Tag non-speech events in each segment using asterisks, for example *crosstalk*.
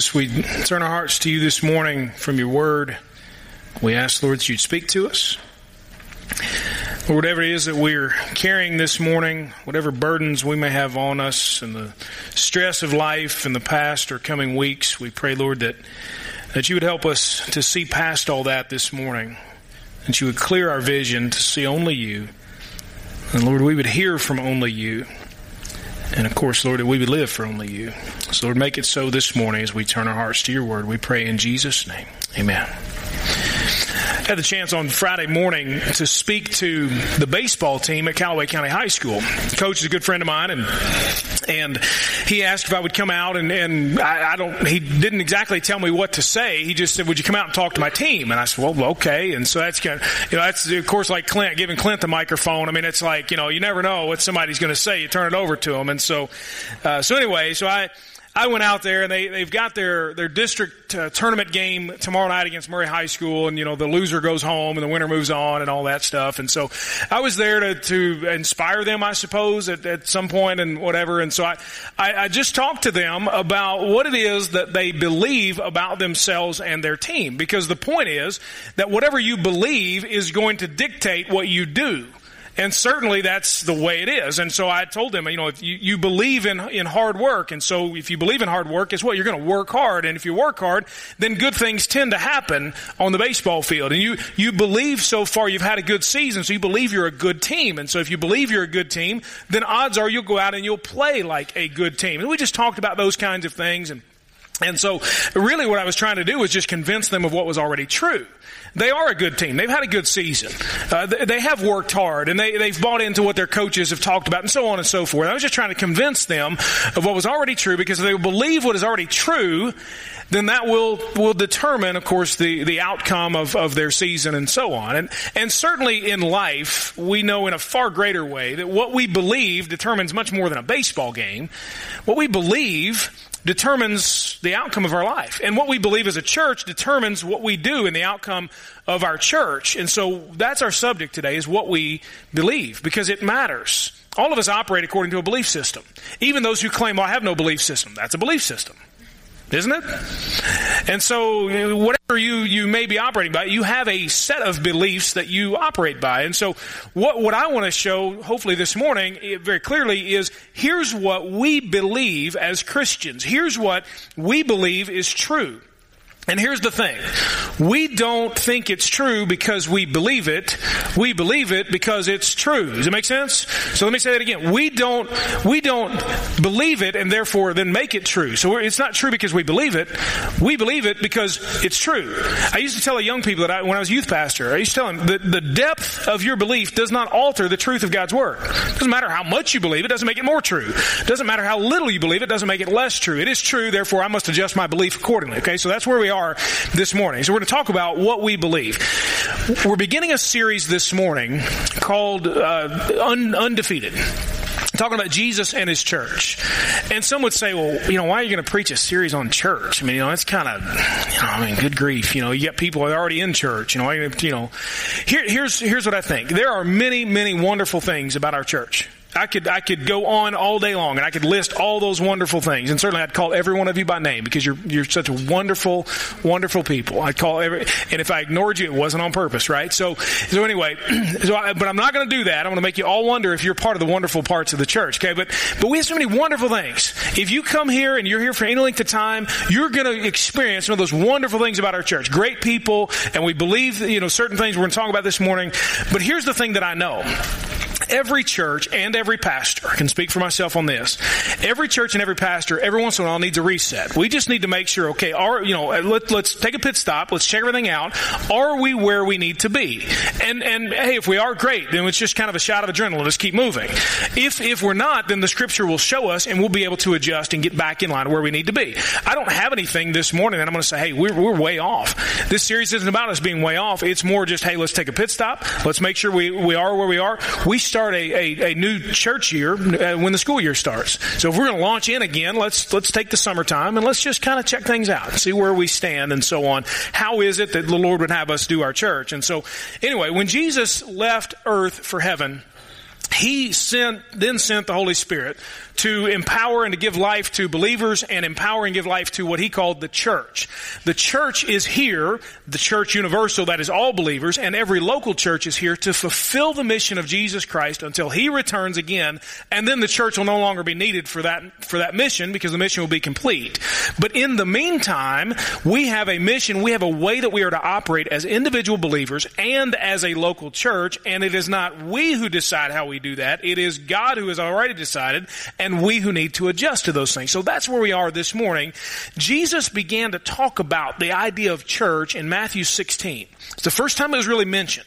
We turn our hearts to you this morning from your word, we ask, Lord, that you'd speak to us. Lord, whatever it is that we're carrying this morning, whatever burdens we may have on us and the stress of life in the past or coming weeks, we pray, Lord, that, that you would help us to see past all that this morning, that you would clear our vision to see only you. And Lord, we would hear from only you. And of course, Lord, that we would live for only you. So, Lord, make it so this morning as we turn our hearts to your word. We pray in Jesus' name. Amen had the chance on Friday morning to speak to the baseball team at Callaway County High School. The coach is a good friend of mine, and and he asked if I would come out, and and I, I don't. He didn't exactly tell me what to say. He just said, "Would you come out and talk to my team?" And I said, "Well, okay." And so that's kind of, you know that's of course like Clint giving Clint the microphone. I mean, it's like you know you never know what somebody's going to say. You turn it over to him, and so uh, so anyway, so I. I went out there and they, they've got their, their district uh, tournament game tomorrow night against Murray High School and, you know, the loser goes home and the winner moves on and all that stuff. And so I was there to, to inspire them, I suppose, at, at some point and whatever. And so I, I, I just talked to them about what it is that they believe about themselves and their team. Because the point is that whatever you believe is going to dictate what you do. And certainly that's the way it is. And so I told them, you know, if you, you believe in, in hard work, and so if you believe in hard work, guess what? You're going to work hard. And if you work hard, then good things tend to happen on the baseball field. And you, you believe so far you've had a good season, so you believe you're a good team. And so if you believe you're a good team, then odds are you'll go out and you'll play like a good team. And we just talked about those kinds of things and and so really what I was trying to do was just convince them of what was already true. They are a good team. They've had a good season. Uh, they have worked hard and they, they've bought into what their coaches have talked about and so on and so forth. I was just trying to convince them of what was already true because if they believe what is already true, then that will, will determine, of course, the, the outcome of, of their season and so on. And, and certainly in life, we know in a far greater way that what we believe determines much more than a baseball game. What we believe determines the outcome of our life. And what we believe as a church determines what we do in the outcome of our church. And so that's our subject today is what we believe because it matters. All of us operate according to a belief system. Even those who claim, well, I have no belief system. That's a belief system isn't it? And so, whatever you, you may be operating by, you have a set of beliefs that you operate by. And so, what, what I want to show, hopefully this morning, eh, very clearly, is here's what we believe as Christians. Here's what we believe is true. And here's the thing. We don't think it's true because we believe it. We believe it because it's true. Does it make sense? So let me say that again. We don't, we don't believe it and therefore then make it true. So it's not true because we believe it. We believe it because it's true. I used to tell a young people that I, when I was youth pastor, I used to tell them that the depth of your belief does not alter the truth of God's Word. It doesn't matter how much you believe, it doesn't make it more true. It doesn't matter how little you believe, it doesn't make it less true. It is true, therefore I must adjust my belief accordingly. Okay, so that's where we are this morning. So we're going to talk about what we believe. We're beginning a series this morning called uh, Un- Undefeated talking about Jesus and his church. And some would say, well, you know, why are you going to preach a series on church? I mean, you know, it's kind of, you know, I mean, good grief. You know, you get people are already in church. You know, you know, here, here's, here's what I think. There are many, many wonderful things about our church. I could, I could go on all day long and I could list all those wonderful things. And certainly I'd call every one of you by name because you're, you're such a wonderful, wonderful people. I'd call every, and if I ignored you, it wasn't on purpose, right? So, so anyway, *clears throat* so I, but I'm not going to do that. I'm going to make you all wonder if you're part of the wonderful parts of the church, okay? But, but we have so many wonderful things. If you come here and you're here for any length of time, you're going to experience some of those wonderful things about our church. Great people, and we believe, you know, certain things we're going to talk about this morning. But here's the thing that I know every church and every pastor, I can speak for myself on this, every church and every pastor, every once in a while needs a reset. We just need to make sure, okay, are, you know, uh, let, let's take a pit stop, let's check everything out. Are we where we need to be? And, and hey, if we are, great, then it's just kind of a shot of adrenaline. Let's keep moving. If, if we're not, then the scripture will show us and we'll be able to adjust and get back in line where we need to be. I don't have anything this morning that I'm going to say, hey, we're, we're way off. This series isn't about us being way off. It's more just, hey, let's take a pit stop. Let's make sure we, we are where we are. We start a, a, a new church year uh, when the school year starts. So if we're going to launch in again, let's let's take the summertime and let's just kind of check things out, see where we stand, and so on. How is it that the Lord would have us do our church? And so, anyway, when Jesus left earth for heaven, he sent, then sent the Holy Spirit to empower and to give life to believers and empower and give life to what he called the church. The church is here, the church universal, that is all believers, and every local church is here to fulfill the mission of Jesus Christ until he returns again, and then the church will no longer be needed for that, for that mission because the mission will be complete. But in the meantime, we have a mission, we have a way that we are to operate as individual believers and as a local church, and it is not we who decide how we do that, it is God who has already decided, and we who need to adjust to those things. So that's where we are this morning. Jesus began to talk about the idea of church in Matthew 16. It's the first time it was really mentioned.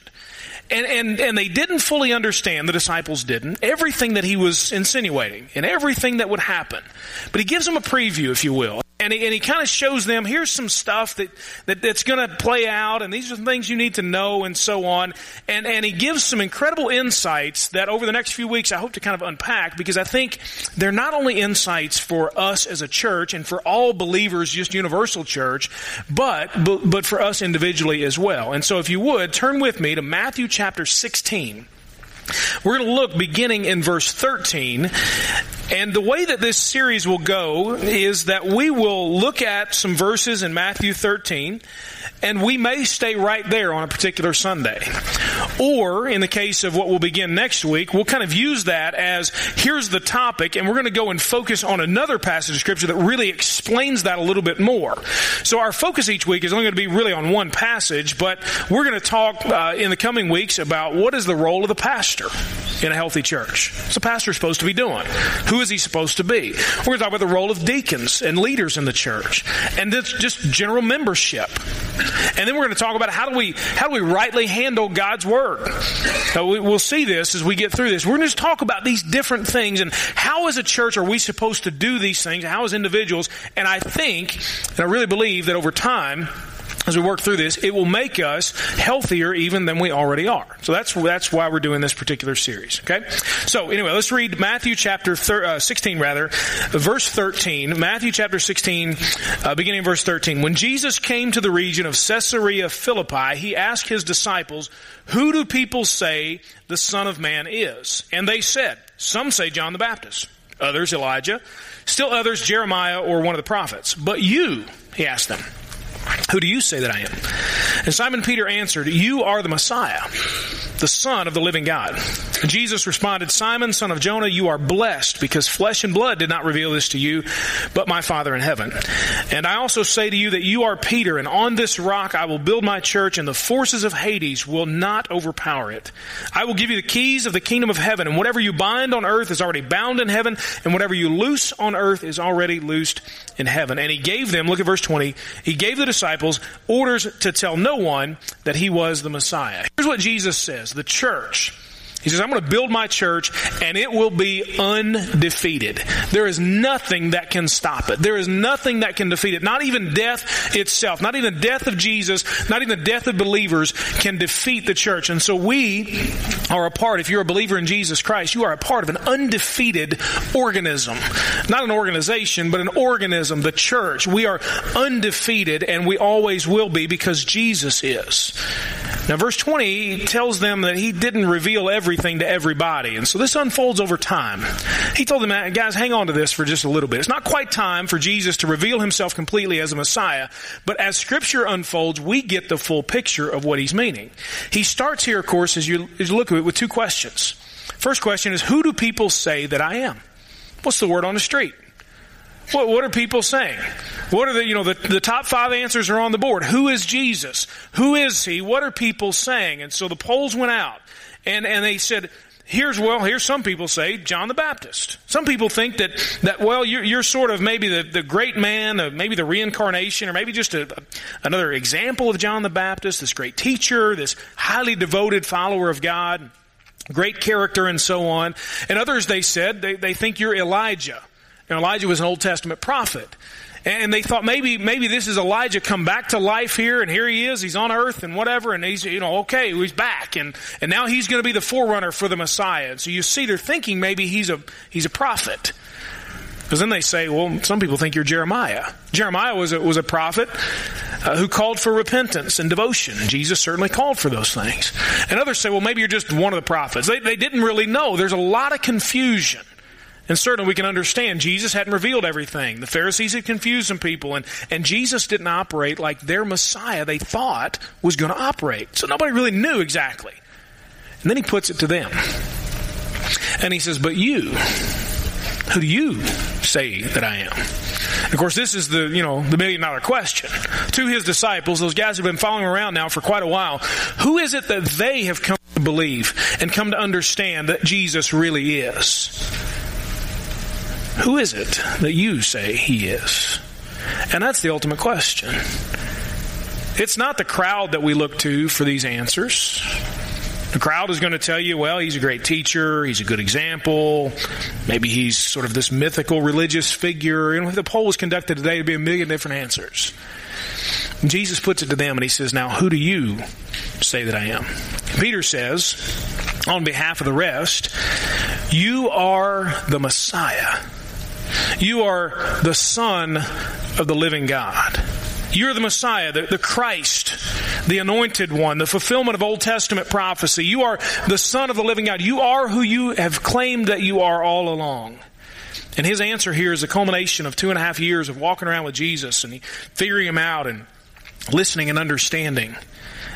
And, and, and they didn't fully understand, the disciples didn't, everything that he was insinuating and everything that would happen. But he gives them a preview, if you will and he, and he kind of shows them here's some stuff that, that that's going to play out and these are things you need to know and so on. And and he gives some incredible insights that over the next few weeks I hope to kind of unpack because I think they're not only insights for us as a church and for all believers just universal church but but, but for us individually as well. And so if you would turn with me to Matthew chapter 16 we're going to look beginning in verse 13. And the way that this series will go is that we will look at some verses in Matthew 13 and we may stay right there on a particular Sunday. Or, in the case of what we'll begin next week, we'll kind of use that as here's the topic, and we're going to go and focus on another passage of Scripture that really explains that a little bit more. So, our focus each week is only going to be really on one passage, but we're going to talk uh, in the coming weeks about what is the role of the pastor in a healthy church. What's the pastor supposed to be doing? Who is he supposed to be? We're going to talk about the role of deacons and leaders in the church, and just general membership. And then we're going to talk about how do we how do we rightly handle God's word. We, will see this as we get through this. We're going to talk about these different things and how as a church are we supposed to do these things? How as individuals? And I think, and I really believe that over time as we work through this, it will make us healthier even than we already are. So that's that's why we're doing this particular series. Okay. So anyway, let's read Matthew chapter thir- uh, 16, rather, verse 13. Matthew chapter 16, uh, beginning verse 13. When Jesus came to the region of Caesarea Philippi, he asked his disciples, "Who do people say the Son of Man is?" And they said, "Some say John the Baptist, others Elijah, still others Jeremiah or one of the prophets. But you," he asked them. Who do you say that I am? And Simon Peter answered, You are the Messiah, the Son of the living God. And Jesus responded, Simon, son of Jonah, you are blessed because flesh and blood did not reveal this to you, but my Father in heaven. And I also say to you that you are Peter, and on this rock I will build my church, and the forces of Hades will not overpower it. I will give you the keys of the kingdom of heaven, and whatever you bind on earth is already bound in heaven, and whatever you loose on earth is already loosed in heaven. And he gave them, look at verse 20, he gave the disciples orders to tell no one that he was the Messiah. Here's what Jesus says. The church he says, I'm going to build my church and it will be undefeated. There is nothing that can stop it. There is nothing that can defeat it. Not even death itself, not even the death of Jesus, not even the death of believers can defeat the church. And so we are a part, if you're a believer in Jesus Christ, you are a part of an undefeated organism. Not an organization, but an organism, the church. We are undefeated and we always will be because Jesus is. Now verse 20 tells them that he didn't reveal everything to everybody. And so this unfolds over time. He told them, guys, hang on to this for just a little bit. It's not quite time for Jesus to reveal himself completely as a Messiah, but as scripture unfolds, we get the full picture of what he's meaning. He starts here, of course, as you, as you look at it with two questions. First question is, who do people say that I am? What's the word on the street? What, what are people saying? What are the, you know, the, the top five answers are on the board. Who is Jesus? Who is he? What are people saying? And so the polls went out and, and they said, here's, well, here's some people say John the Baptist. Some people think that, that well, you're, you're sort of maybe the, the great man, uh, maybe the reincarnation, or maybe just a, another example of John the Baptist, this great teacher, this highly devoted follower of God, great character and so on. And others, they said, they, they think you're Elijah. And Elijah was an Old Testament prophet. And they thought maybe, maybe this is Elijah come back to life here and here he is, he's on earth and whatever and he's, you know, okay, he's back and, and now he's going to be the forerunner for the Messiah. And so you see they're thinking maybe he's a, he's a prophet. Because then they say, well, some people think you're Jeremiah. Jeremiah was a, was a prophet. uh, who called for repentance and devotion. Jesus certainly called for those things. And others say, well, maybe you're just one of the prophets. They, they didn't really know. There's a lot of confusion. And certainly we can understand Jesus hadn't revealed everything. The Pharisees had confused some people and, and Jesus didn't operate like their Messiah they thought was going to operate. So nobody really knew exactly. And then he puts it to them. And he says, but you, who do you say that I am? Of course, this is the, you know, the million dollar question. To his disciples, those guys who've been following around now for quite a while, who is it that they have come to believe and come to understand that Jesus really is? Who is it that you say he is? And that's the ultimate question. It's not the crowd that we look to for these answers. The crowd is going to tell you, well, he's a great teacher, he's a good example, maybe he's sort of this mythical religious figure. Know, if the poll was conducted today, it'd be a million different answers. And Jesus puts it to them and he says, now who do you say that I am? Peter says, on behalf of the rest, you are the Messiah you are the Son of the living God. You're the Messiah, the, the, Christ, the anointed one, the fulfillment of Old Testament prophecy. You are the Son of the living God. You are who you have claimed that you are all along. And his answer here is a culmination of two and a half years of walking around with Jesus and figuring him out and listening and understanding.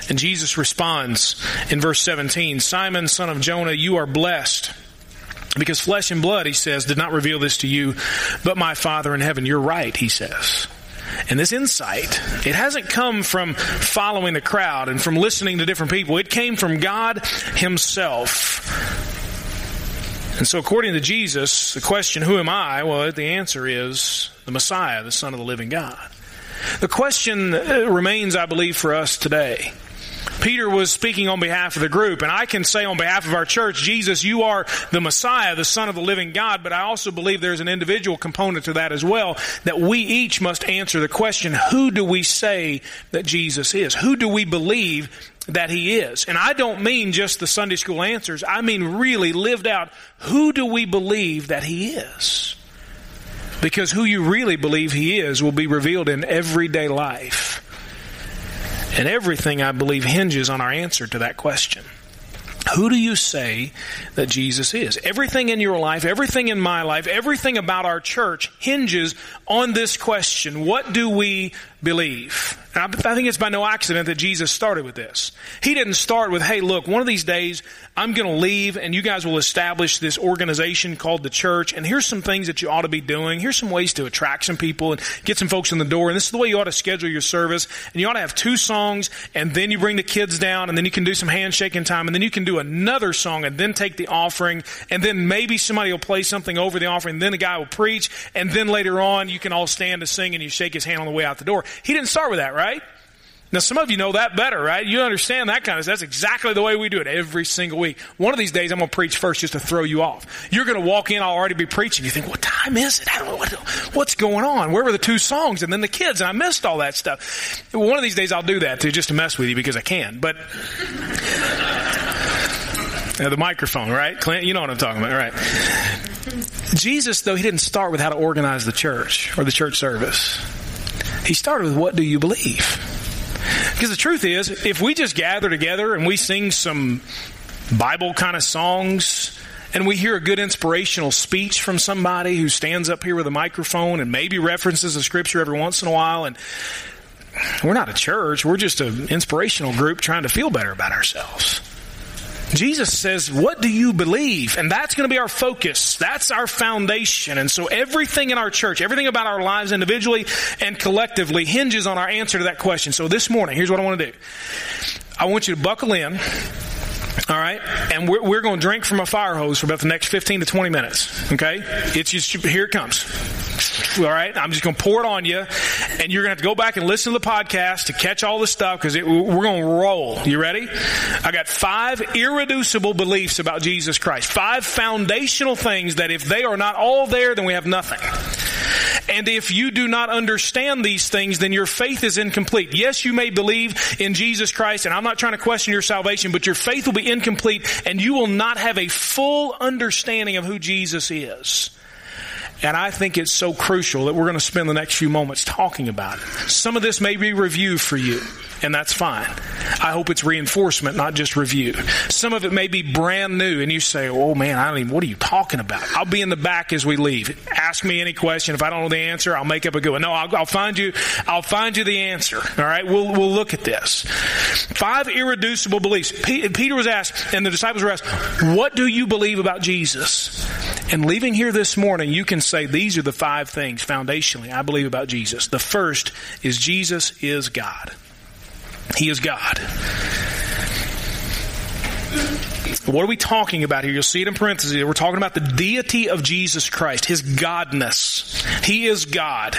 And Jesus responds in verse 17, Simon, son of Jonah, you are blessed because flesh and blood, he says, did not reveal this to you, but my Father in heaven. You're right, he says. And this insight, it hasn't come from following the crowd and from listening to different people. It came from God himself. And so according to Jesus, the question, who am I? Well, the answer is the Messiah, the Son of the living God. The question uh, remains, I believe, for us today. Peter was speaking on behalf of the group, and I can say on behalf of our church, Jesus, you are the Messiah, the Son of the living God, but I also believe there's an individual component to that as well, that we each must answer the question, who do we say that Jesus is? Who do we believe that he is? And I don't mean just the Sunday school answers, I mean really lived out, who do we believe that he is? Because who you really believe he is will be revealed in everyday life. And everything, I believe, hinges on our answer to that question. Who do you say that Jesus is? Everything in your life, everything in my life, everything about our church hinges on this question. What do we believe? And I think it's by no accident that Jesus started with this. He didn't start with, hey, look, one of these days I'm going to leave and you guys will establish this organization called the church and here's some things that you ought to be doing. Here's some ways to attract some people and get some folks in the door. And this is the way you ought to schedule your service. And you ought to have two songs and then you bring the kids down and then you can do some handshaking time and then you can do another song and then take the offering and then maybe somebody will play something over the offering and then the guy will preach and then later on you can all stand to sing and you shake his hand on the way out the door. He didn't start with that, right? Now, some of you know that better, right? You understand that kind of. That's exactly the way we do it every single week. One of these days, I'm going to preach first just to throw you off. You're going to walk in, I'll already be preaching. You think, what time is it? I don't know what, what's going on. Where were the two songs? And then the kids, and I missed all that stuff. One of these days, I'll do that to just to mess with you because I can. But uh, the microphone, right? Clint, you know what I'm talking about, right? Jesus, though, he didn't start with how to organize the church or the church service. He started with what do you believe? Because the truth is, if we just gather together and we sing some Bible kind of songs, and we hear a good inspirational speech from somebody who stands up here with a microphone and maybe references a scripture every once in a while, and we're not a church, we're just an inspirational group trying to feel better about ourselves. Jesus says, what do you believe? And that's going to be our focus. That's our foundation. And so everything in our church, everything about our lives individually and collectively hinges on our answer to that question. So this morning, here's what I want to do. I want you to buckle in. All right, and we're, we're going to drink from a fire hose for about the next 15 to 20 minutes. Okay, it's just here it comes. All right, I'm just going to pour it on you, and you're going to have to go back and listen to the podcast to catch all the stuff because we're going to roll. You ready? I got five irreducible beliefs about Jesus Christ. Five foundational things that if they are not all there, then we have nothing. And if you do not understand these things, then your faith is incomplete. Yes, you may believe in Jesus Christ, and I'm not trying to question your salvation, but your faith will be incomplete, and you will not have a full understanding of who Jesus is. And I think it's so crucial that we're going to spend the next few moments talking about it. Some of this may be review for you, and that's fine. I hope it's reinforcement, not just review. Some of it may be brand new, and you say, oh man, I don't even, what are you talking about? I'll be in the back as we leave. Ask me any question. If I don't know the answer, I'll make up a good one. No, I'll, I'll find you, I'll find you the answer. All right, we'll, we'll look at this. Five irreducible beliefs. Peter was asked, and the disciples were asked, what do you believe about Jesus? And leaving here this morning, you can say these are the five things foundationally I believe about Jesus. The first is Jesus is God. He is God. What are we talking about here? You'll see it in parentheses. We're talking about the deity of Jesus Christ, His Godness. He is God.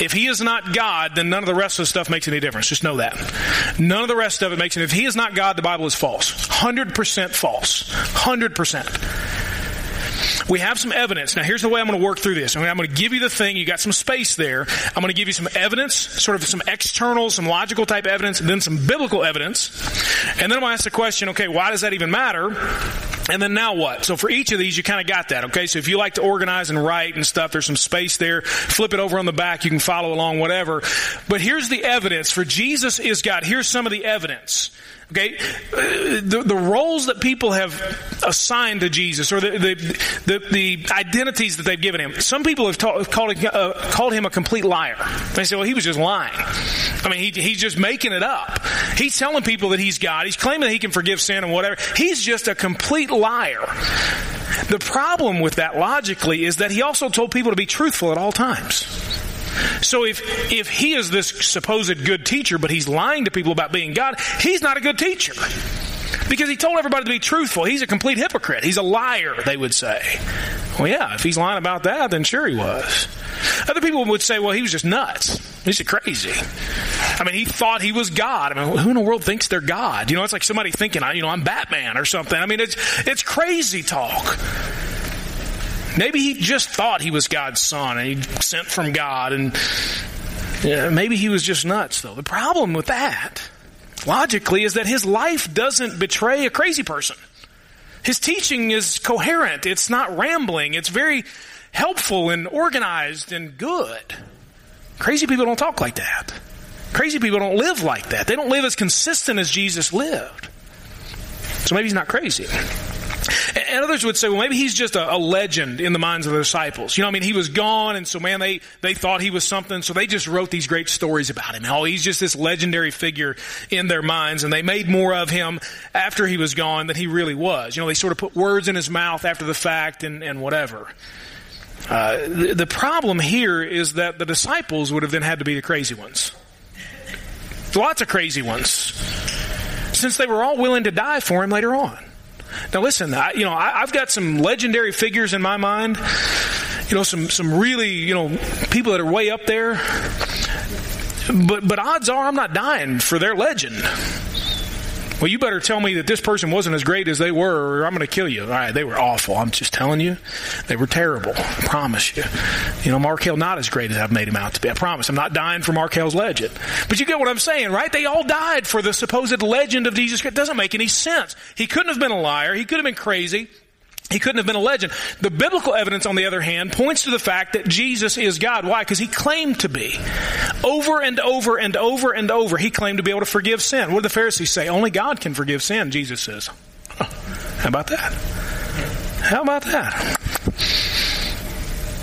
If He is not God, then none of the rest of the stuff makes any difference. Just know that. None of the rest of it makes any If He is not God, the Bible is false. 100% false. 100% we have some evidence. Now here's the way I'm going to work through this. I'm going to give you the thing. You got some space there. I'm going to give you some evidence, sort of some external, some logical type evidence, and then some biblical evidence. And then I'm going to ask the question, okay, why does that even matter? And then now what? So for each of these, you kind of got that, okay? So if you like to organize and write and stuff, there's some space there. Flip it over on the back. You can follow along, whatever. But here's the evidence. For Jesus is God. Here's some of the evidence. Okay, uh, the, the roles that people have assigned to Jesus, or the the, the, the identities that they've given him. Some people have ta- called, uh, called him a complete liar. They say, "Well, he was just lying." I mean, he, he's just making it up. He's telling people that he's God. He's claiming that he can forgive sin and whatever. He's just a complete liar. The problem with that logically is that he also told people to be truthful at all times. So if, if he is this supposed good teacher, but he's lying to people about being God, he's not a good teacher. Because he told everybody to be truthful. He's a complete hypocrite. He's a liar, they would say. Well, yeah, if he's lying about that, then sure he was. Other people would say, well, he was just nuts. He's crazy. I mean, he thought he was God. I mean, who in the world thinks they're God? You know, it's like somebody thinking, you know, I'm Batman or something. I mean, it's, it's crazy talk. Maybe he just thought he was God's son and he sent from God and yeah, maybe he was just nuts though. The problem with that, logically, is that his life doesn't betray a crazy person. His teaching is coherent. It's not rambling. It's very helpful and organized and good. Crazy people don't talk like that. Crazy people don't live like that. They don't live as consistent as Jesus lived. So maybe he's not crazy. And others would say, well, maybe he's just a, a, legend in the minds of the disciples. You know, I mean, he was gone, and so man, they they thought he was something, so they just wrote these great stories about him. Oh, he's just this legendary figure in their minds, and they made more of him after he was gone than he really was. You know, they sort of put words in his mouth after the fact and and whatever. Uh, the, the problem here is that the disciples would have then had to be the crazy ones. Lots of crazy ones. Since they were all willing to die for him later on. Now listen, I, you know, I, I've got some legendary figures in my mind. You know, some, some really, you know, people that are way up there. But, but odds are I'm not dying for their legend. Well, you better tell me that this person wasn't as great as they were, or I'm going to kill you. All right, they were awful. I'm just telling you, they were terrible. I promise you. You know, Mark Hale not as great as I've made him out to be. I promise. I'm not dying for Mark Hale's legend. But you get what I'm saying, right? They all died for the supposed legend of Jesus Christ. It doesn't make any sense. He couldn't have been a liar. He could have been crazy. He couldn't have been a legend. The biblical evidence, on the other hand, points to the fact that Jesus is God. Why? Because he claimed to be. Over and over and over and over, he claimed to be able to forgive sin. What did the Pharisees say? Only God can forgive sin, Jesus says. How about that? How about that?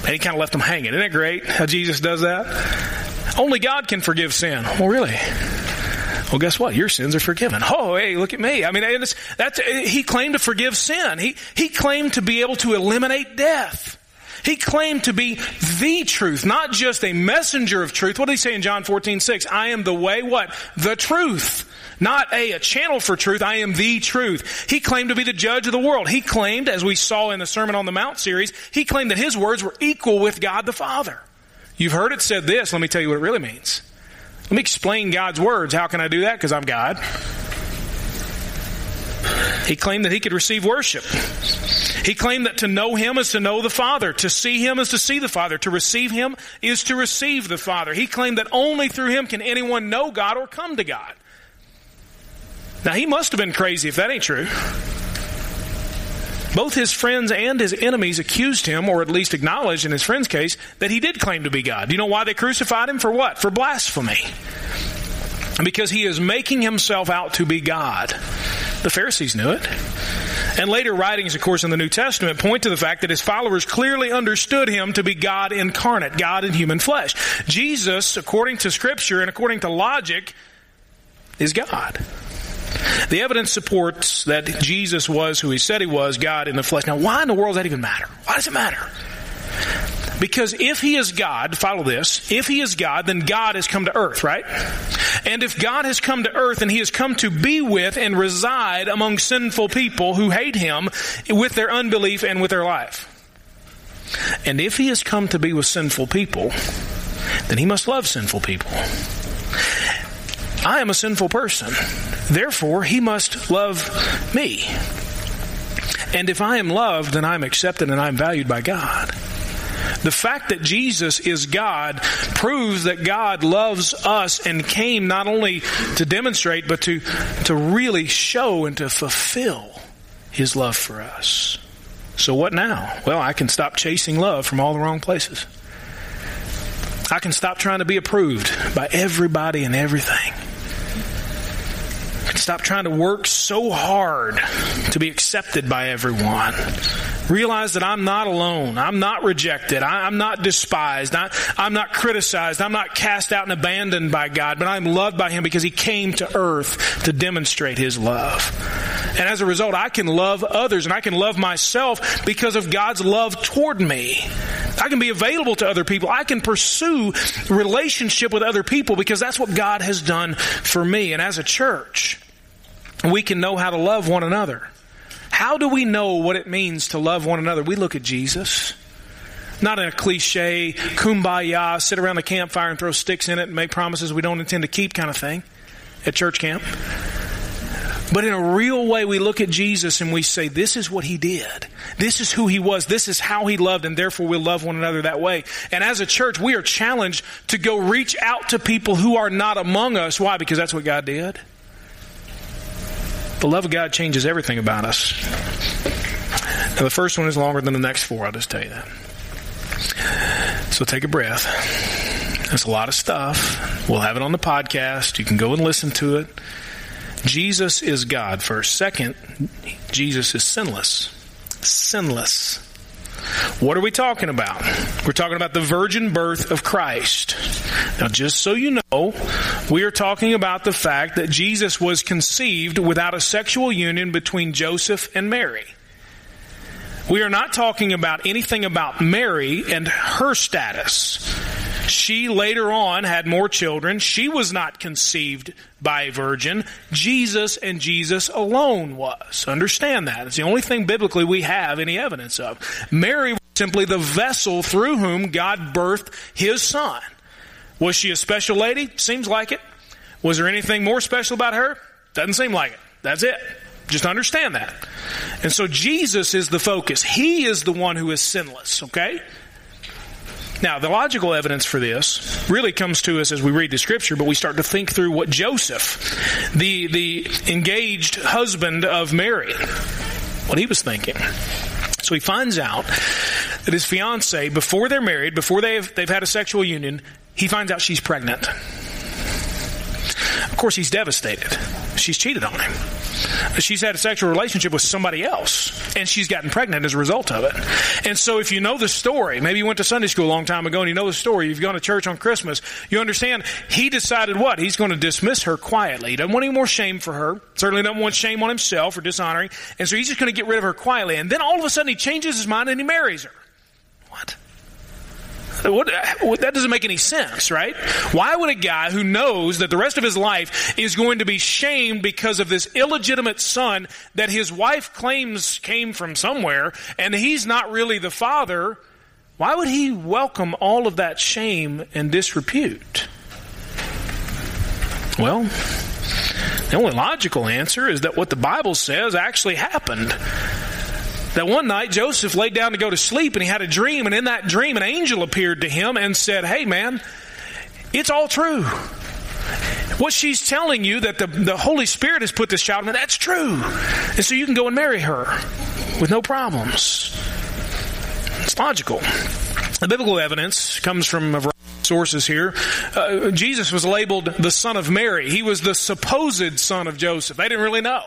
And he kind of left them hanging. Isn't it great how Jesus does that? Only God can forgive sin. Well, really? Well, guess what? Your sins are forgiven. *laughs* Oh, hey, look at me. I mean, that's, he claimed to forgive sin. He, he claimed to be able to eliminate death. He claimed to be the truth, not just a messenger of truth. What did he say in John 14, 6? I am the way, what? The truth. Not a, a channel for truth. I am the truth. He claimed to be the judge of the world. He claimed, as we saw in the Sermon on the Mount series, he claimed that his words were equal with God the Father. You've heard it said this. Let me tell you what it really means. Let me explain God's words. How can I do that? Because I'm God. He claimed that he could receive worship. He claimed that to know him is to know the Father. To see him is to see the Father. To receive him is to receive the Father. He claimed that only through him can anyone know God or come to God. Now he must have been crazy if that ain't true. Both his friends and his enemies accused him, or at least acknowledged in his friend's case, that he did claim to be God. Do you know why they crucified him? For what? For blasphemy. Because he is making himself out to be God. The Pharisees knew it. And later writings, of course, in the New Testament point to the fact that his followers clearly understood him to be God incarnate, God in human flesh. Jesus, according to scripture and according to logic, is God. The evidence supports that Jesus was who he said he was, God in the flesh. Now, why in the world does that even matter? Why does it matter? Because if he is God, follow this, if he is God, then God has come to earth, right? And if God has come to earth and he has come to be with and reside among sinful people who hate him with their unbelief and with their life. And if he has come to be with sinful people, then he must love sinful people. I am a sinful person. Therefore, he must love me. And if I am loved, then I'm accepted and I'm valued by God. The fact that Jesus is God proves that God loves us and came not only to demonstrate, but to, to really show and to fulfill His love for us. So what now? Well, I can stop chasing love from all the wrong places. I can stop trying to be approved by everybody and everything. Stop trying to work so hard to be accepted by everyone. Realize that I'm not alone. I'm not rejected. I, am not despised. I, I'm not criticized. I'm not cast out and abandoned by God, but I'm loved by Him because He came to earth to demonstrate His love. And as a result, I can love others and I can love myself because of God's love toward me. I can be available to other people. I can pursue relationship with other people because that's what God has done for me. And as a church, we can know how to love one another. How do we know what it means to love one another? We look at Jesus. Not in a cliche, kumbaya, sit around the campfire and throw sticks in it and make promises we don't intend to keep kind of thing at church camp. But in a real way, we look at Jesus and we say, this is what he did. This is who he was. This is how he loved, and therefore we'll love one another that way. And as a church, we are challenged to go reach out to people who are not among us. Why? Because that's what God did. The love of God changes everything about us. Now, the first one is longer than the next four. I'll just tell you that. So take a breath. That's a lot of stuff. We'll have it on the podcast. You can go and listen to it. Jesus is God first. Second, Jesus is sinless. Sinless. What are we talking about? We're talking about the virgin birth of Christ. Now, just so you know, we are talking about the fact that Jesus was conceived without a sexual union between Joseph and Mary. We are not talking about anything about Mary and her status. She later on had more children. She was not conceived by a virgin. Jesus and Jesus alone was. Understand that. It's the only thing biblically we have any evidence of. Mary was simply the vessel through whom God birthed his son. Was she a special lady? Seems like it. Was there anything more special about her? Doesn't seem like it. That's it. Just understand that. And so Jesus is the focus. He is the one who is sinless, okay? Now, the logical evidence for this really comes to us as we read the scripture, but we start to think through what Joseph, the, the engaged husband of Mary, what he was thinking. So he finds out that his fiance, before they're married, before they've, they've had a sexual union, he finds out she's pregnant. Of course, he's devastated. She's cheated on him. She's had a sexual relationship with somebody else, and she's gotten pregnant as a result of it. And so, if you know the story, maybe you went to Sunday school a long time ago and you know the story, you've gone to church on Christmas, you understand, he decided what? He's going to dismiss her quietly. He doesn't want any more shame for her. Certainly doesn't want shame on himself or dishonoring. And so, he's just going to get rid of her quietly. And then all of a sudden, he changes his mind and he marries her. What? What, that doesn't make any sense, right? Why would a guy who knows that the rest of his life is going to be shamed because of this illegitimate son that his wife claims came from somewhere and he's not really the father, why would he welcome all of that shame and disrepute? Well, the only logical answer is that what the Bible says actually happened that one night Joseph laid down to go to sleep and he had a dream, and in that dream, an angel appeared to him and said, Hey, man, it's all true. What she's telling you that the, the Holy Spirit has put this child in, that's true. And so you can go and marry her. with no problems. It's logical. The biblical evidence comes from a variety of sources here. Uh, Jesus was labeled the son of Mary. He was the supposed son of Joseph. They didn't really know.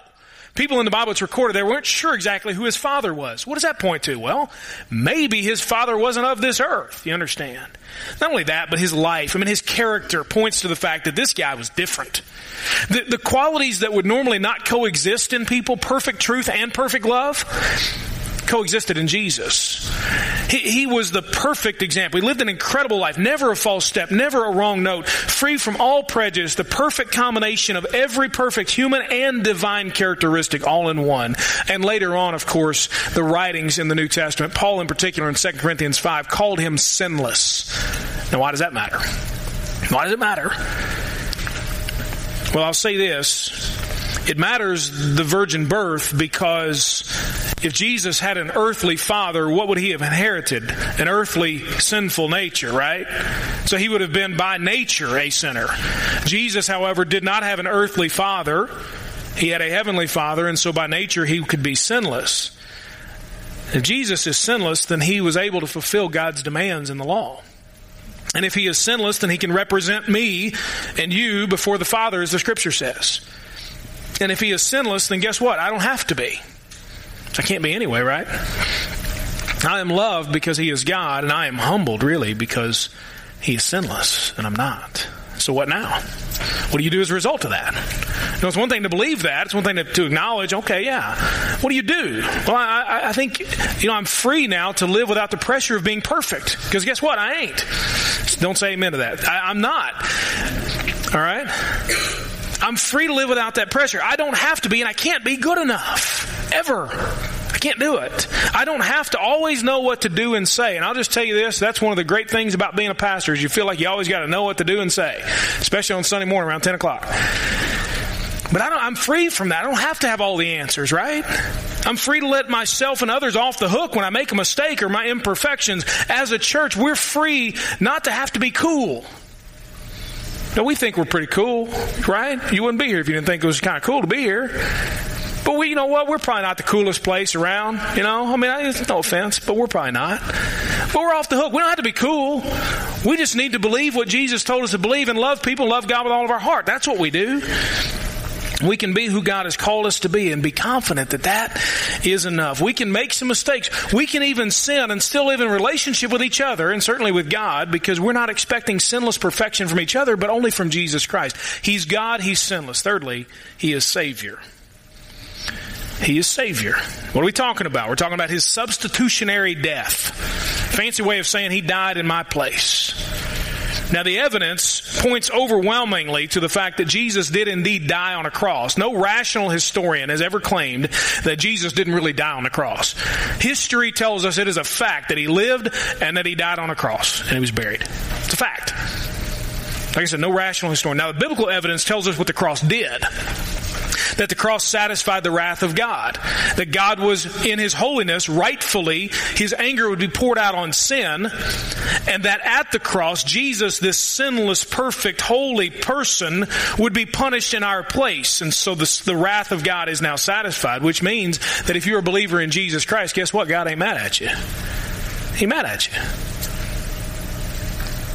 People in the Bible it's recorded they weren't sure exactly who his father was. What does that point to? Well, maybe his father wasn't of this earth. You understand? Not only that, but his life. I mean, his character points to the fact that this guy was different. The, the qualities that would normally not coexist in people, perfect truth and perfect love, coexisted in Jesus. He, he, was the perfect example. He lived an incredible life, never a false step, never a wrong note, free from all prejudice, the perfect combination of every perfect human and divine characteristic all in one. And later on, of course, the writings in the New Testament, Paul in particular in 2 Corinthians 5 called him sinless. Now why does that matter? Why does it matter? Well, I'll say this. It matters the virgin birth because if Jesus had an earthly father, what would he have inherited? An earthly sinful nature, right? So he would have been by nature a sinner. Jesus, however, did not have an earthly father. He had a heavenly father, and so by nature he could be sinless. If Jesus is sinless, then he was able to fulfill God's demands in the law. And if he is sinless, then he can represent me and you before the Father, as the scripture says. And if he is sinless, then guess what? I don't have to be. I can't be anyway, right? I am loved because he is God, and I am humbled really because he is sinless, and I'm not. So what now? What do you do as a result of that? You know, it's one thing to believe that. It's one thing to, to acknowledge, okay, yeah. What do you do? Well, I, I, think, you know, I'm free now to live without the pressure of being perfect. Because guess what? I ain't. Don't say amen to that. I, I'm not. All right? I'm free to live without that pressure. I don't have to be and I can't be good enough. Ever. I can't do it. I don't have to always know what to do and say. And I'll just tell you this, that's one of the great things about being a pastor is you feel like you always got to know what to do and say. Especially on Sunday morning around 10 o'clock. But I don't, I'm free from that. I don't have to have all the answers, right? I'm free to let myself and others off the hook when I make a mistake or my imperfections. As a church, we're free not to have to be cool. No, we think we're pretty cool, right? You wouldn't be here if you didn't think it was kind of cool to be here. But we, you know what? We're probably not the coolest place around. You know, I mean, I, no offense, but we're probably not. But we're off the hook. We don't have to be cool. We just need to believe what Jesus told us to believe and love people, love God with all of our heart. That's what we do. We can be who God has called us to be and be confident that that is enough. We can make some mistakes. We can even sin and still live in relationship with each other and certainly with God because we're not expecting sinless perfection from each other, but only from Jesus Christ. He's God, He's sinless. Thirdly, He is Savior. He is Savior. What are we talking about? We're talking about His substitutionary death. Fancy way of saying He died in my place. Now the evidence points overwhelmingly to the fact that Jesus did indeed die on a cross. No rational historian has ever claimed that Jesus didn't really die on the cross. History tells us it is a fact that he lived and that he died on a cross and he was buried. It's a fact. Like I said, no rational historian. Now the biblical evidence tells us what the cross did that the cross satisfied the wrath of God. That God was in His holiness, rightfully, His anger would be poured out on sin, and that at the cross, Jesus, this sinless, perfect, holy person, would be punished in our place. And so the, the wrath of God is now satisfied, which means that if you're a believer in Jesus Christ, guess what? God ain't mad at you. He mad at you.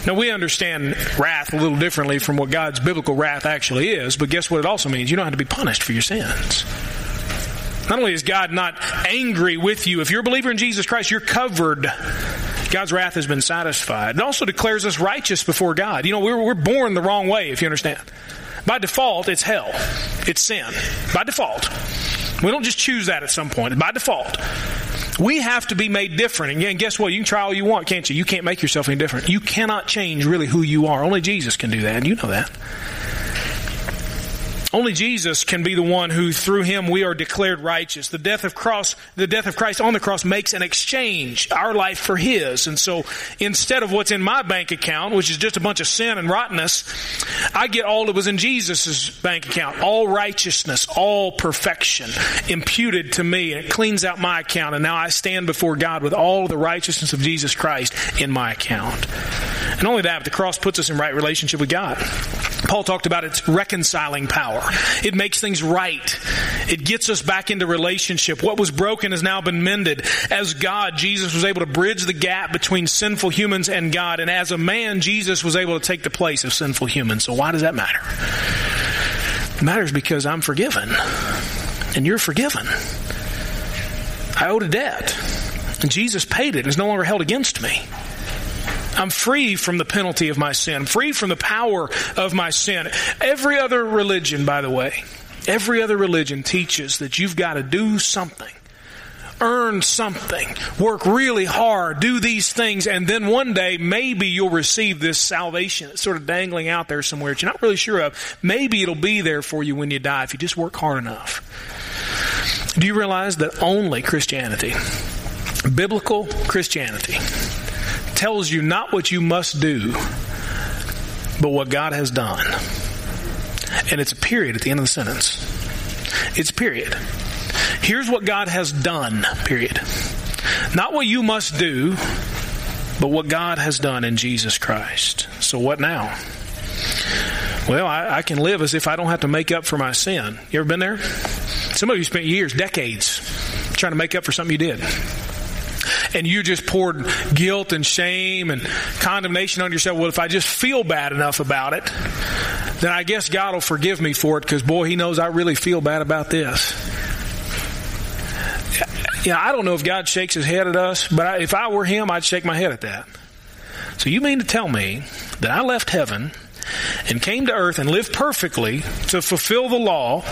Now we understand wrath a little differently from what God's biblical wrath actually is, but guess what it also means? You don't have to be punished for your sins. Not only is God not angry with you, if you're a believer in Jesus Christ, you're covered. God's wrath has been satisfied. It also declares us righteous before God. You know, we're, we're born the wrong way, if you understand. By default, it's hell. It's sin. By default. We don't just choose that at some point. By default. We have to be made different. And guess what? You can try all you want, can't you? You can't make yourself any different. You cannot change really who you are. Only Jesus can do that, and you know that. Only Jesus can be the one who through him we are declared righteous. The death of cross, the death of Christ on the cross makes an exchange, our life for his. And so instead of what's in my bank account, which is just a bunch of sin and rottenness, I get all that was in Jesus' bank account. All righteousness, all perfection imputed to me. And it cleans out my account. And now I stand before God with all the righteousness of Jesus Christ in my account. And only that, but the cross puts us in right relationship with God. Paul talked about its reconciling power. It makes things right. It gets us back into relationship. What was broken has now been mended. As God, Jesus was able to bridge the gap between sinful humans and God. And as a man, Jesus was able to take the place of sinful humans. So why does that matter? It matters because I'm forgiven. And you're forgiven. I owed a debt. And Jesus paid it is no longer held against me. I'm free from the penalty of my sin, free from the power of my sin. Every other religion, by the way, every other religion teaches that you've got to do something. Earn something, work really hard, do these things, and then one day maybe you'll receive this salvation. It's sort of dangling out there somewhere that you're not really sure of. Maybe it'll be there for you when you die if you just work hard enough. Do you realize that only Christianity, biblical Christianity, tells you not what you must do, but what God has done. And it's a period at the end of the sentence. It's period. Here's what God has done, period. Not what you must do, but what God has done in Jesus Christ. So what now? Well, I, I, can live as if I don't have to make up for my sin. You ever been there? Some of you spent years, decades, trying to make up for something you did and you just poured guilt and shame and condemnation on yourself, well, if I just feel bad enough about it, then I guess God will forgive me for it because, boy, He knows I really feel bad about this. Yeah, I don't know if God shakes His head at us, but I, if I were Him, I'd shake my head at that. So you mean to tell me that I left heaven and came to earth and lived perfectly to fulfill the law.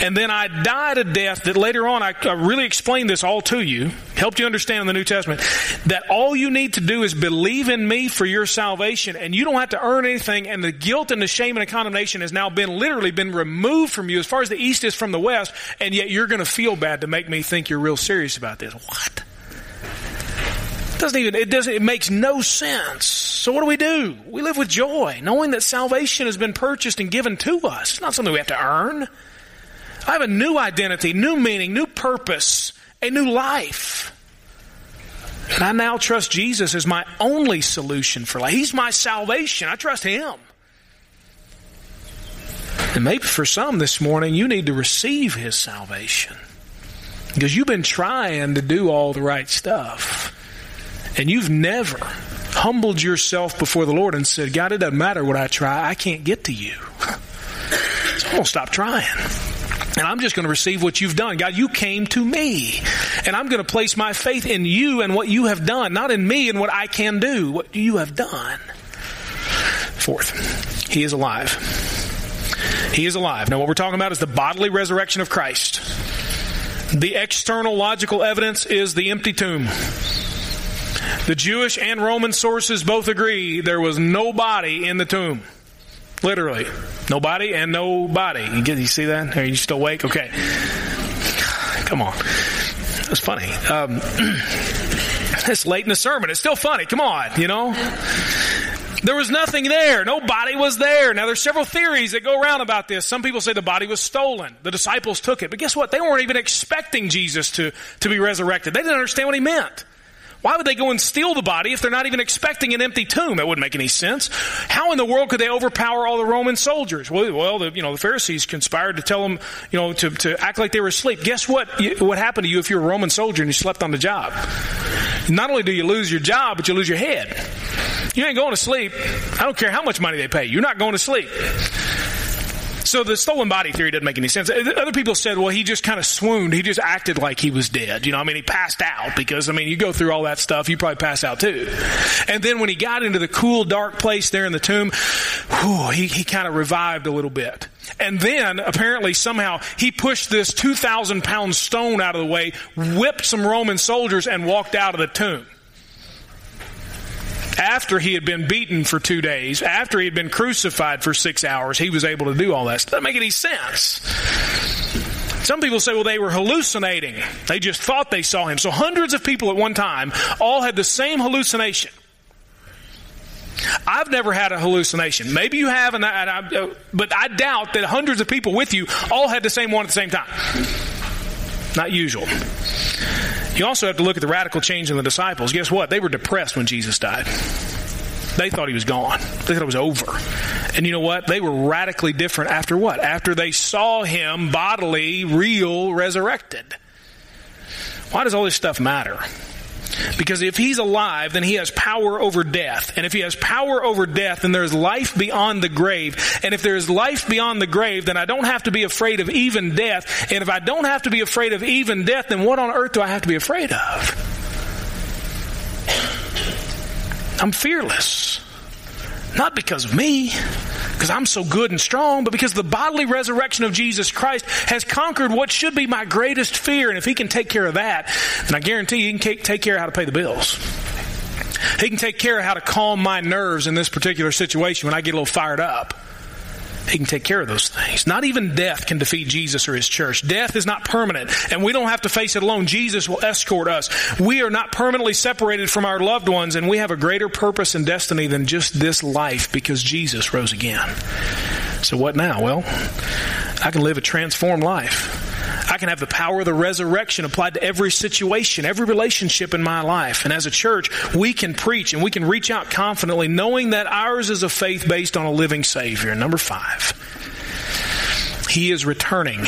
And then I died a death that later on I, I, really explained this all to you, helped you understand in the New Testament, that all you need to do is believe in me for your salvation and you don't have to earn anything and the guilt and the shame and the condemnation has now been literally been removed from you as far as the east is from the west and yet you're going to feel bad to make me think you're real serious about this. What? Doesn't even, it doesn't, it makes no sense. So what do we do? We live with joy, knowing that salvation has been purchased and given to us. It's not something we have to earn. I have a new identity, new meaning, new purpose, a new life. And I now trust Jesus as my only solution for life. He's my salvation. I trust Him. And maybe for some this morning, you need to receive His salvation. Because you've been trying to do all the right stuff and you've never humbled yourself before the Lord and said, God, it doesn't matter what I try, I can't get to you. *laughs* so I'm going to stop trying. And I'm just going to receive what you've done. God, you came to me. And I'm going to place my faith in you and what you have done, not in me and what I can do, what you have done. Fourth, He is alive. He is alive. Now, what we're talking about is the bodily resurrection of Christ. The external logical evidence is the empty tomb. The Jewish and Roman sources both agree there was no body in the tomb. Literally. Nobody and nobody. You get, you see that? Are you still awake? Okay. Come on. That's funny. Um, *clears throat* it's late in the sermon. It's still funny. Come on, you know? There was nothing there. Nobody was there. Now there's several theories that go around about this. Some people say the body was stolen. The disciples took it. But guess what? They weren't even expecting Jesus to, to be resurrected. They didn't understand what he meant. Why would they go and steal the body if they're not even expecting an empty tomb? That wouldn't make any sense. How in the world could they overpower all the Roman soldiers? Well, well the, you know, the Pharisees conspired to tell them, you know, to, to act like they were asleep. Guess what? What happened to you if you're a Roman soldier and you slept on the job? Not only do you lose your job, but you lose your head. You ain't going to sleep. I don't care how much money they pay. You're not going to sleep. So the stolen body theory doesn't make any sense. Uh, other people said, well, he just kind of swooned. He just acted like he was dead. You know, I mean, he passed out because, I mean, you go through all that stuff, you probably pass out too. And then when he got into the cool, dark place there in the tomb, whew, he, he kind of revived a little bit. And then apparently somehow he pushed this 2,000 pound stone out of the way, whipped some Roman soldiers and walked out of the tomb after he had been beaten for two days, after he had been crucified for six hours, he was able to do all that. Doesn't make any sense. Some people say, well, they were hallucinating. They just thought they saw him. So hundreds of people at one time all had the same hallucination. I've never had a hallucination. Maybe you have, and I, and I, but I doubt that hundreds of people with you all had the same one at the same time. Not usual. You also have to look at the radical change in the disciples. Guess what? They were depressed when Jesus died. They thought he was gone. They thought it was over. And you know what? They were radically different after what? After they saw him bodily, real, resurrected. Why does all this stuff matter? Because if he's alive, then he has power over death. And if he has power over death, then there's life beyond the grave. And if there is life beyond the grave, then I don't have to be afraid of even death. And if I don't have to be afraid of even death, then what on earth do I have to be afraid of? I'm fearless. Not because of me, because I'm so good and strong, but because the bodily resurrection of Jesus Christ has conquered what should be my greatest fear. And if He can take care of that, then I guarantee you He can take care of how to pay the bills. He can take care of how to calm my nerves in this particular situation when I get a little fired up. He can take care of those things. Not even death can defeat Jesus or His church. Death is not permanent, and we don't have to face it alone. Jesus will escort us. We are not permanently separated from our loved ones, and we have a greater purpose and destiny than just this life because Jesus rose again. So what now? Well, I can live a transformed life. I can have the power of the resurrection applied to every situation, every relationship in my life. And as a church, we can preach and we can reach out confidently knowing that ours is a faith based on a living Savior. Number five, He is returning.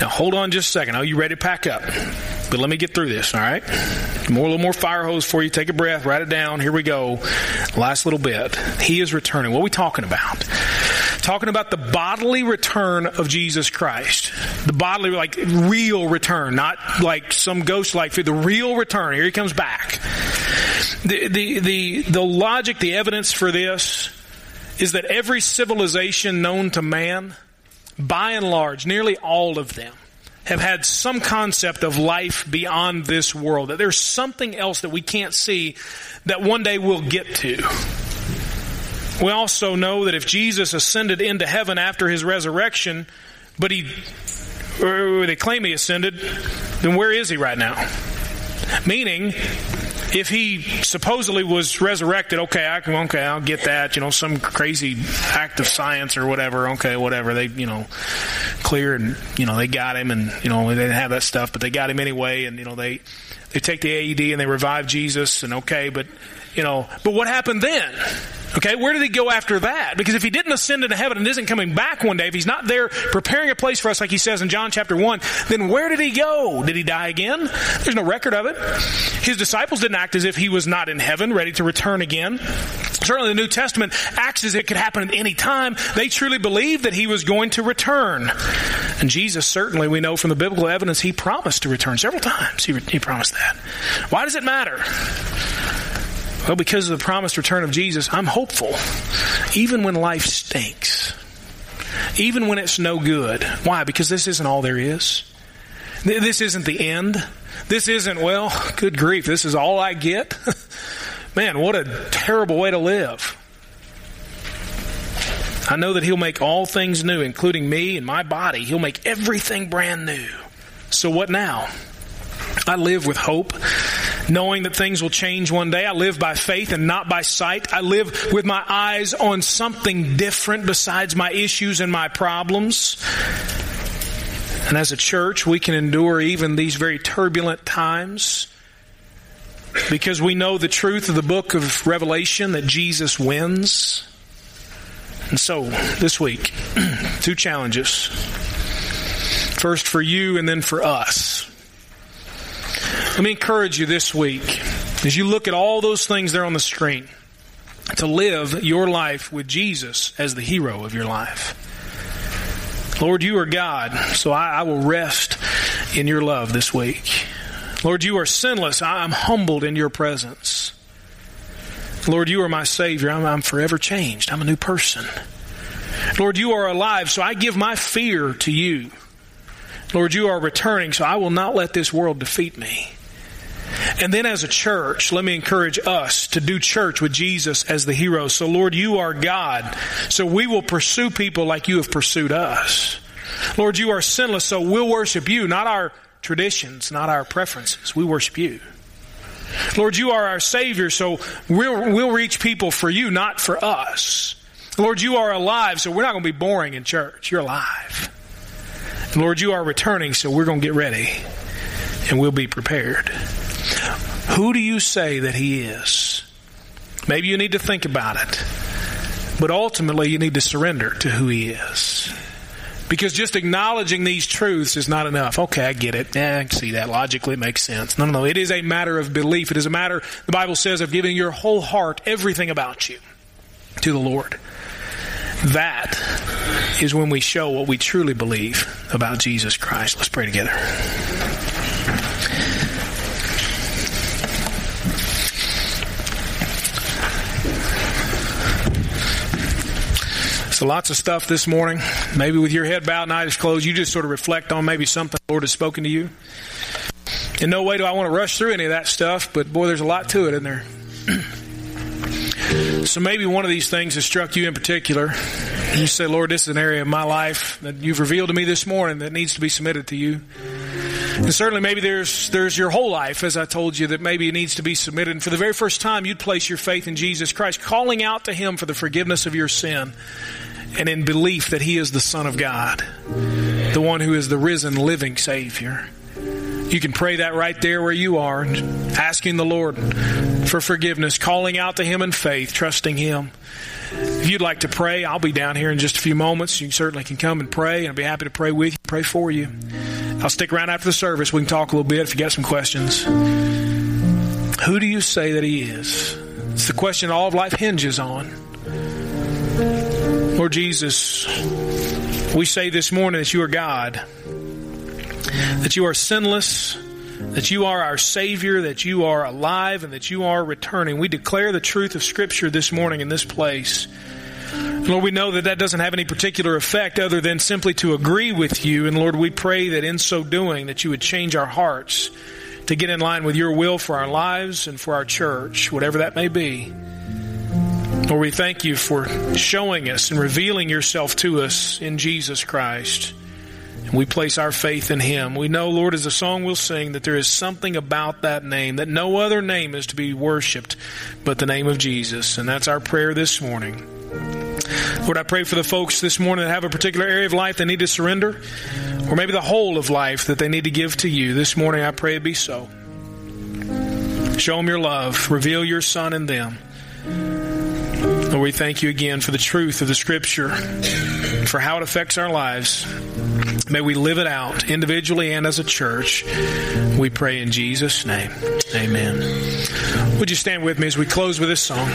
Now hold on just a second. Are you ready to pack up? But let me get through this, all right? More, a little more fire hose for you. Take a breath, write it down. Here we go. Last little bit. He is returning. What are we talking about? Talking about the bodily return of Jesus Christ. The bodily, like, real return, not like some ghost like the real return. Here he comes back. The, the, the, the logic, the evidence for this is that every civilization known to man, by and large, nearly all of them, have had some concept of life beyond this world. That there's something else that we can't see that one day we'll get to. We also know that if Jesus ascended into heaven after his resurrection, but he, or they claim he ascended, then where is he right now? Meaning, if he supposedly was resurrected, okay, I can, okay, I'll get that, you know, some crazy act of science or whatever, okay, whatever, they, you know, clear and, you know, they got him and, you know, they didn't have that stuff, but they got him anyway and, you know, they, they take the AED and they revive Jesus and okay, but, you know, but what happened then? Okay, where did he go after that? Because if he didn't ascend into heaven and isn't coming back one day, if he's not there preparing a place for us like he says in John chapter 1, then where did he go? Did he die again? There's no record of it. His disciples didn't act as if he was not in heaven, ready to return again. Certainly the New Testament acts as it could happen at any time. They truly believed that he was going to return. And Jesus, certainly we know from the biblical evidence, he promised to return several times. He, he promised that. Why does it matter? Well, because of the promised return of Jesus, I'm hopeful. Even when life stinks. Even when it's no good. Why? Because this isn't all there is. This isn't the end. This isn't, well, good grief, this is all I get. *laughs* Man, what a terrible way to live. I know that He'll make all things new, including me and my body. He'll make everything brand new. So what now? I live with hope, knowing that things will change one day. I live by faith and not by sight. I live with my eyes on something different besides my issues and my problems. And as a church, we can endure even these very turbulent times because we know the truth of the book of Revelation that Jesus wins. And so, this week, *clears throat* two challenges. First for you and then for us. Let me encourage you this week, as you look at all those things there on the screen, to live your life with Jesus as the hero of your life. Lord, you are God, so I, I will rest in your love this week. Lord, you are sinless. I am humbled in your presence. Lord, you are my Savior. I'm, I'm forever changed. I'm a new person. Lord, you are alive, so I give my fear to you. Lord, you are returning, so I will not let this world defeat me. And then as a church, let me encourage us to do church with Jesus as the hero. So Lord, you are God. So we will pursue people like you have pursued us. Lord, you are sinless, so we'll worship you, not our traditions, not our preferences. We worship you. Lord, you are our Savior, so we'll, we'll reach people for you, not for us. Lord, you are alive, so we're not going to be boring in church. You're alive. Lord, you are returning, so we're going to get ready and we'll be prepared. Who do you say that He is? Maybe you need to think about it. But ultimately, you need to surrender to who He is. Because just acknowledging these truths is not enough. Okay, I get it. Yeah, I can see that. Logically, it makes sense. No, no, no. It is a matter of belief. It is a matter, the Bible says, of giving your whole heart, everything about you, to the Lord. That is when we show what we truly believe about Jesus Christ. Let's pray together. Lots of stuff this morning. Maybe with your head bowed and eyes closed, you just sort of reflect on maybe something the Lord has spoken to you. In no way do I want to rush through any of that stuff, but boy, there's a lot to it in there. *clears throat* so maybe one of these things has struck you in particular. You say, Lord, this is an area of my life that you've revealed to me this morning that needs to be submitted to you. And certainly maybe there's, there's your whole life, as I told you, that maybe it needs to be submitted. And for the very first time, you'd place your faith in Jesus Christ, calling out to Him for the forgiveness of your sin and in belief that He is the Son of God, the one who is the risen, living Savior. You can pray that right there where you are, asking the Lord for forgiveness, calling out to Him in faith, trusting Him. If you'd like to pray, I'll be down here in just a few moments. You certainly can come and pray, and I'll be happy to pray with you, pray for you. I'll stick around after the service. We can talk a little bit if you got some questions. Who do you say that He is? It's the question all of life hinges on. Lord Jesus, we say this morning that you are God, that you are sinless, that you are our Savior, that you are alive, and that you are returning. We declare the truth of Scripture this morning in this place. Lord, we know that that doesn't have any particular effect other than simply to agree with you. And Lord, we pray that in so doing that you would change our hearts to get in line with your will for our lives and for our church, whatever that may be. Lord, we thank you for showing us and revealing yourself to us in Jesus Christ. And we place our faith in Him. We know, Lord, as the song will sing, that there is something about that name, that no other name is to be worshiped but the name of Jesus. And that's our prayer this morning. Lord, I pray for the folks this morning that have a particular area of life they need to surrender, or maybe the whole of life that they need to give to you. This morning, I pray it be so. Show them your love. Reveal your Son in them. Lord, we thank you again for the truth of the Scripture, for how it affects our lives. May we live it out individually and as a church. We pray in Jesus' name. Amen. Would you stand with me as we close with this song?